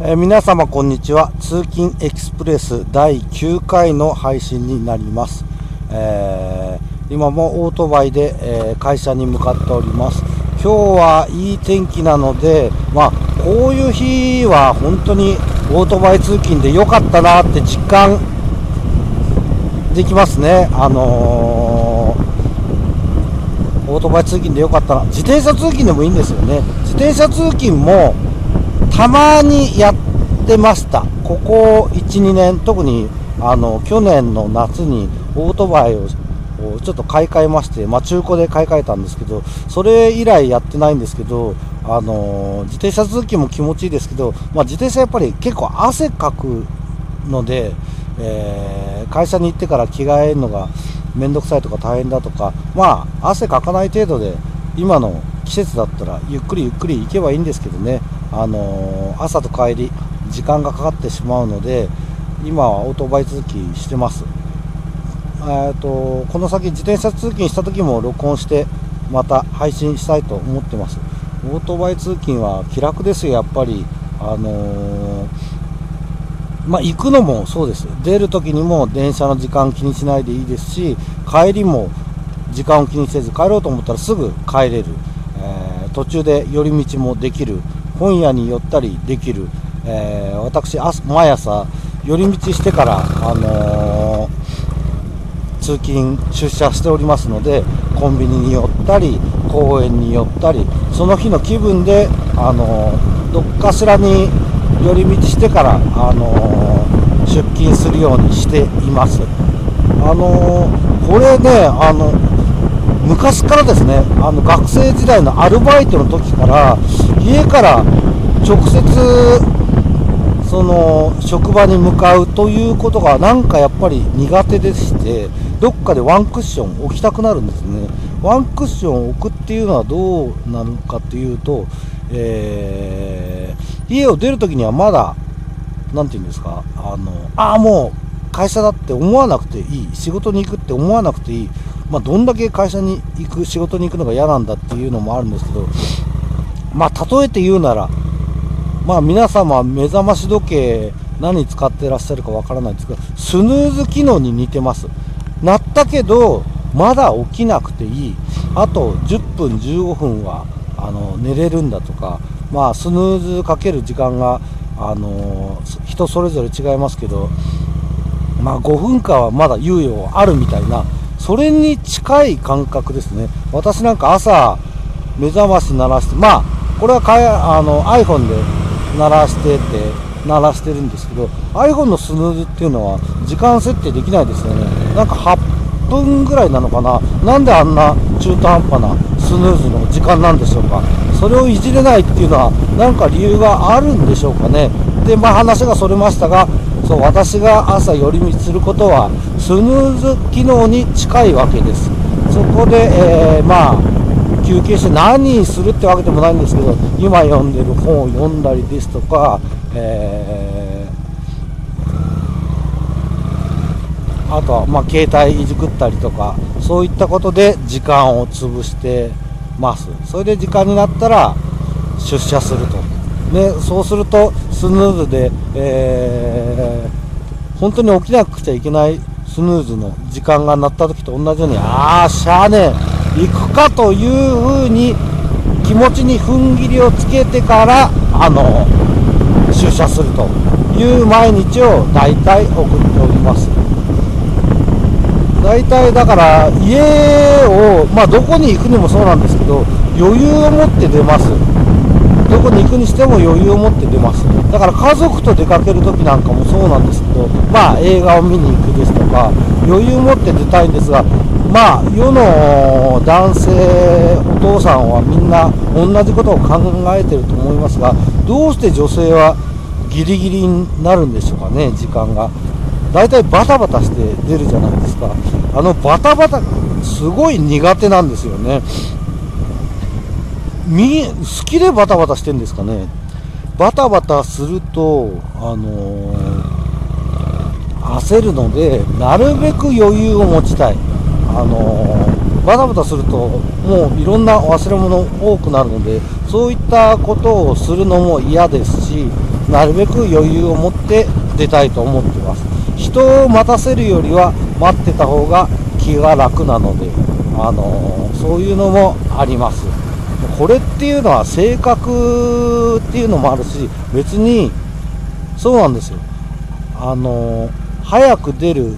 えー、皆様こんにちは。通勤エクスプレス第9回の配信になります、えー、今もオートバイで、えー、会社に向かっております。今日はいい天気なのでまあこういう日は本当にオートバイ通勤で良かったなって実感できますね。あのオートバイ通勤で良かったな。自転車通勤でもいいんですよね。自転車通勤もたまにやってました。ここ12年特にあの去年の夏にオートバイをちょっと買い替えまして、まあ、中古で買い替えたんですけどそれ以来やってないんですけどあの自転車通勤も気持ちいいですけど、まあ、自転車やっぱり結構汗かくので、えー、会社に行ってから着替えるのが面倒くさいとか大変だとかまあ汗かかない程度で今の季節だったらゆっくりゆっくり行けばいいんですけどね。あの、朝と帰り時間がかかってしまうので今はオートバイ通勤してます。えとこの先自転車通勤した時も録音してまた配信したいと思ってます。オートバイ通勤は気楽ですよやっぱり。あのー、まあ、行くのもそうです。出る時にも電車の時間気にしないでいいですし帰りも時間を気にせず帰ろうと思ったらすぐ帰れる、えー、途中で寄り道もできる。本屋に寄ったりできる、えー、私毎朝寄り道してから、あのー、通勤出社しておりますのでコンビニに寄ったり公園に寄ったりその日の気分で、あのー、どっかしらに寄り道してから、あの出勤するようにしています。あのこれねあの昔からですねあの学生時代のアルバイトの時から家から直接その職場に向かうということがなんかやっぱり苦手でしてどっかでワンクッション置きたくなるんですね。ワンクッション置くっていうのはどうなるかっていうと、えー、家を出るときにはまだ何て言うんですかあのああもう会社だって思わなくていい仕事に行くって思わなくていいまあ、どんだけ会社に行く仕事に行くのが嫌なんだっていうのもあるんですけど、まあ、例えて言うなら、まあ、皆様目覚まし時計何使ってらっしゃるかわからないんですけどスヌーズ機能に似てます。鳴ったけどまだ起きなくていい。あと10分15分はあの寝れるんだとか、まあ、スヌーズかける時間があの人それぞれ違いますけど、まあ、5分間はまだ猶予あるみたいなそれに近い感覚ですね。私なんか朝目覚まし鳴らしてまあこれはかあの iPhone で鳴らしてて鳴らしてるんですけど iPhone のスヌーズっていうのは時間設定できないですよね。なんか8分ぐらいなのかな。なんであんな中途半端なスヌーズの時間なんでしょうか。それをいじれないっていうのは何か理由があるんでしょうかね。でまあ話がそれましたがそう私が朝寄り道することはスヌーズ機能に近いわけです。そこで、えー、まあ休憩して何するってわけでもないんですけど今読んでる本を読んだりですとか、えー、あとはまあ携帯いじくったりとかそういったことで時間を潰してます。それで時間になったら出社すると。でそうするとスヌーズで、えー、本当に起きなくちゃいけないスヌーズの時間が鳴った時と同じようにああしゃあねえ行くかというふうに気持ちに踏ん切りをつけてからあの出社するという毎日を大体送っております。大体だから家をまあどこに行くにもそうなんですけど余裕を持って出ます。どこに行くにしても余裕を持って出ます。だから家族と出かける時なんかもそうなんですけどまあ映画を見に行くですとか余裕を持って出たいんですがまあ世の男性お父さんはみんな同じことを考えてると思いますがどうして女性はギリギリになるんでしょうかね時間が。大体バタバタして出るじゃないですか。あのバタバタすごい苦手なんですよね。み好きでバタバタしてんですかね。バタバタするとあのー、焦るのでなるべく余裕を持ちたい。あのー、バタバタするともういろんな忘れ物多くなるのでそういったことをするのも嫌ですしなるべく余裕を持って出たいと思ってます。人を待たせるよりは待ってた方が気が楽なので、あのそういうのもあります。これっていうのは性格っていうのもあるし別にそうなんですよ。あの早く出る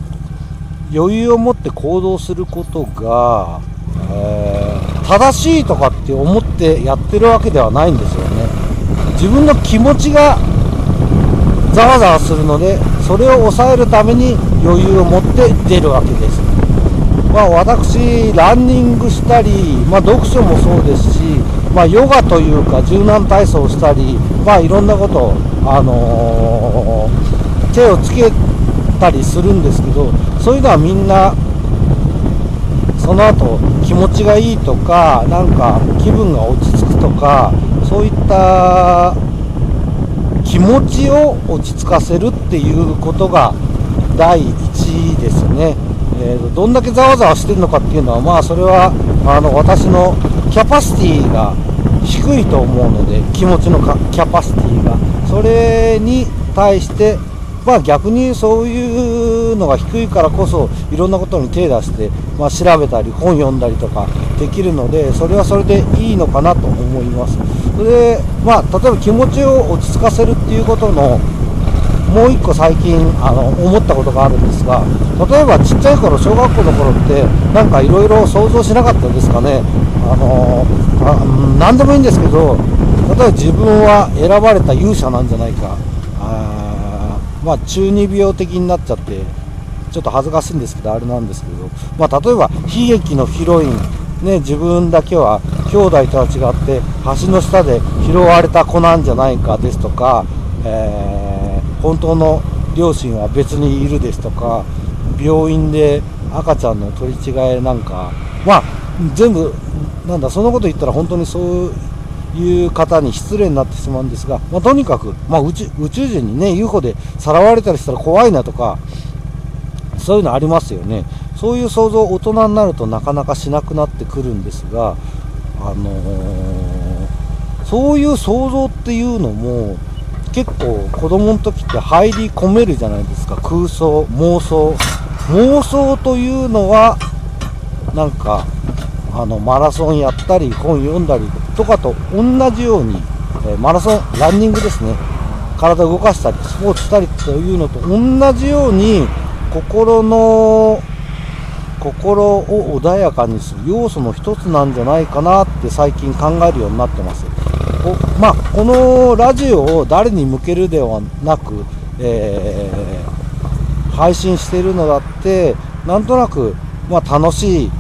余裕を持って行動することが、えー、正しいとかって思ってやってるわけではないんですよね。自分の気持ちがざわざわするのでそれを抑えるために余裕を持って出るわけです。まあ、私、ランニングしたり、まあ、読書もそうですし、まあ、ヨガというか柔軟体操をしたり、まあ、いろんなこと、あのー、手をつけたりするんですけどそういうのはみんなその後気持ちがいいとかなんか気分が落ち着くとかそういった気持ちを落ち着かせるっていうことが第一ですね、えー、どんだけざわざわしてるのかっていうのはまあそれはあの私のキャパシティが低いと思うので気持ちのキャパシティが。それに対してまあ逆にそういうのが低いからこそいろんなことに手出して、まあ、調べたり本読んだりとかできるのでそれはそれでいいのかなと思います。それでまあ例えば気持ちを落ち着かせるっていうことのもう一個最近あの思ったことがあるんですが例えばちっちゃい頃小学校の頃ってなんかいろいろ想像しなかったですかね。あのあ何でもいいんですけど例えば自分は選ばれた勇者なんじゃないか。あまあ、中二病的になっちゃってちょっと恥ずかしいんですけどあれなんですけど、まあ、例えば悲劇のヒロイン、ね、自分だけは兄弟とは違って橋の下で拾われた子なんじゃないかですとか、えー、本当の両親は別にいるですとか病院で赤ちゃんの取り違えなんかまあ全部なんだそのこと言ったら本当にそういう方に失礼になってしまうんですが、まあ、とにかく、まあ、宇宙宇宙人にね UFO でさらわれたりしたら怖いなとかそういうのありますよね。そういう想像大人になるとなかなかしなくなってくるんですが、あのー、そういう想像っていうのも結構子供の時って入り込めるじゃないですか。空想妄想。妄想というのはなんかあのマラソンやったり本読んだりとかと同じように、えマラソンランニングですね。体動かしたりスポーツしたりというのと同じように心の心を穏やかにする要素の一つなんじゃないかなって最近考えるようになってます。まあ、このラジオを誰に向けるではなく、えー、配信しているのだってなんとなく、まあ、楽しい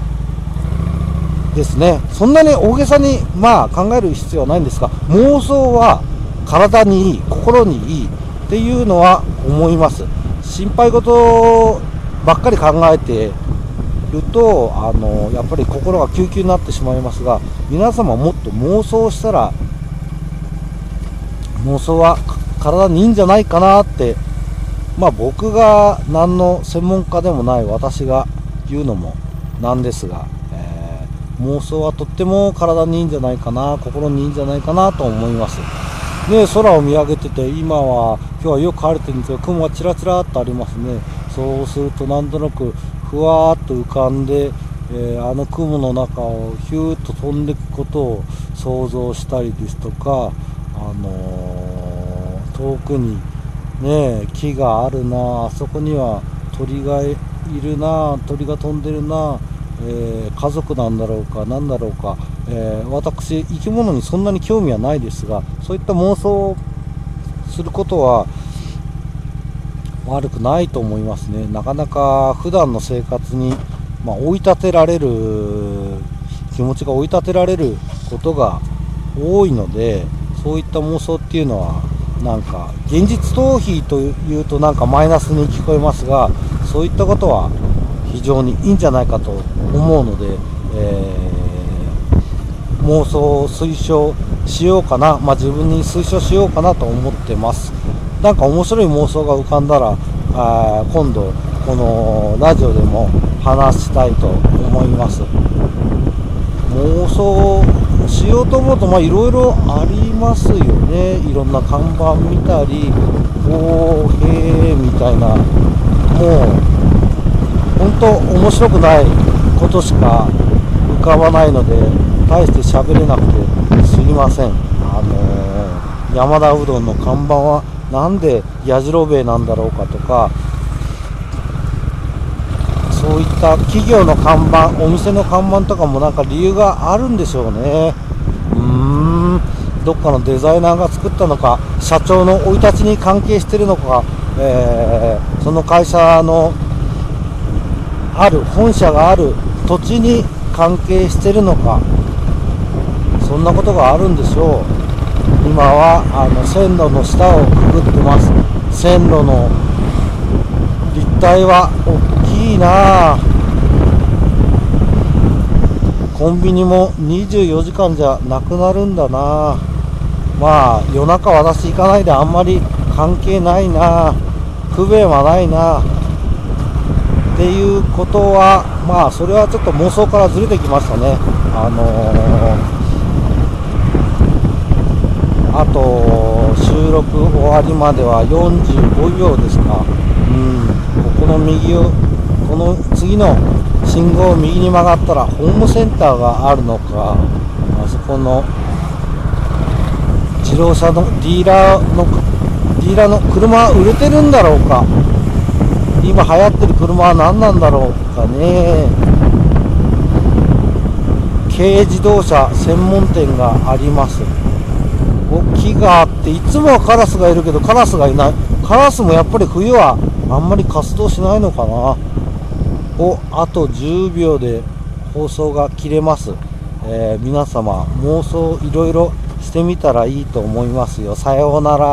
ですね。そんなに大げさにまあ考える必要はないんですが妄想は体にいい心にいいっていうのは思います。心配事ばっかり考えてるとあのやっぱり心が救急になってしまいますが皆様もっと妄想したら妄想は体にいいんじゃないかなってまあ僕が何の専門家でもない私が言うのもなんですがえー妄想はとっても体にいいんじゃないかな心にいいんじゃないかなと思います。ね空を見上げてて今は今日はよく晴れてるんですが雲がちらちらっとありますね。そうするとなんとなくふわーっと浮かんで、えー、あの雲の中をヒューッと飛んでいくことを想像したりですとかあの、遠くにね木があるなあそこには鳥がいるな鳥が飛んでるなえー、家族なんだろうか何だろうか、えー、私生き物にそんなに興味はないですがそういった妄想をすることは悪くないと思いますね。なかなか普段の生活に、まあ、追い立てられる気持ちが追い立てられることが多いのでそういった妄想っていうのはなんか現実逃避というとなんかマイナスに聞こえますがそういったことは非常にいいんじゃないかと思うので、えー、妄想を推奨しようかな、まあ、自分に推奨しようかなと思ってます。なんか面白い妄想が浮かんだらあ今度このラジオでも話したいと思います。妄想しようと思うとまあいろいろありますよね。いろんな看板見たり公平みたいな。もう本当面白くないことしか浮かばないので大して喋れなくてすいません。あのー、山田うどんの看板はなんでやじろべえなんだろうかとかそういった企業の看板お店の看板とかもなんか理由があるんでしょうね。うーん。どっかのデザイナーが作ったのか社長の生い立ちに関係してるのか、えー、その会社のある本社がある土地に関係してるのかそんなことがあるんでしょう。今はあの線路の下をくぐってます。線路の立体はな。コンビニも24時間じゃなくなるんだな。まあ夜中私行かないであんまり関係ないな。不便はないな。っていうことはまあそれはちょっと妄想からずれてきましたね。あのー、あと収録終わりまでは45秒ですか。うん。ここの右をこの次の信号を右に曲がったらホームセンターがあるのか。あそこの自動車のディーラーのディーラーの車売れてるんだろうか。今流行ってる車は何なんだろうかね。軽自動車専門店があります。木があっていつもはカラスがいるけどカラスがいない。カラスもやっぱり冬はあんまり活動しないのかな。おあと10秒で放送が切れます、えー、皆様妄想いろいろしてみたらいいと思いますよ。さようなら。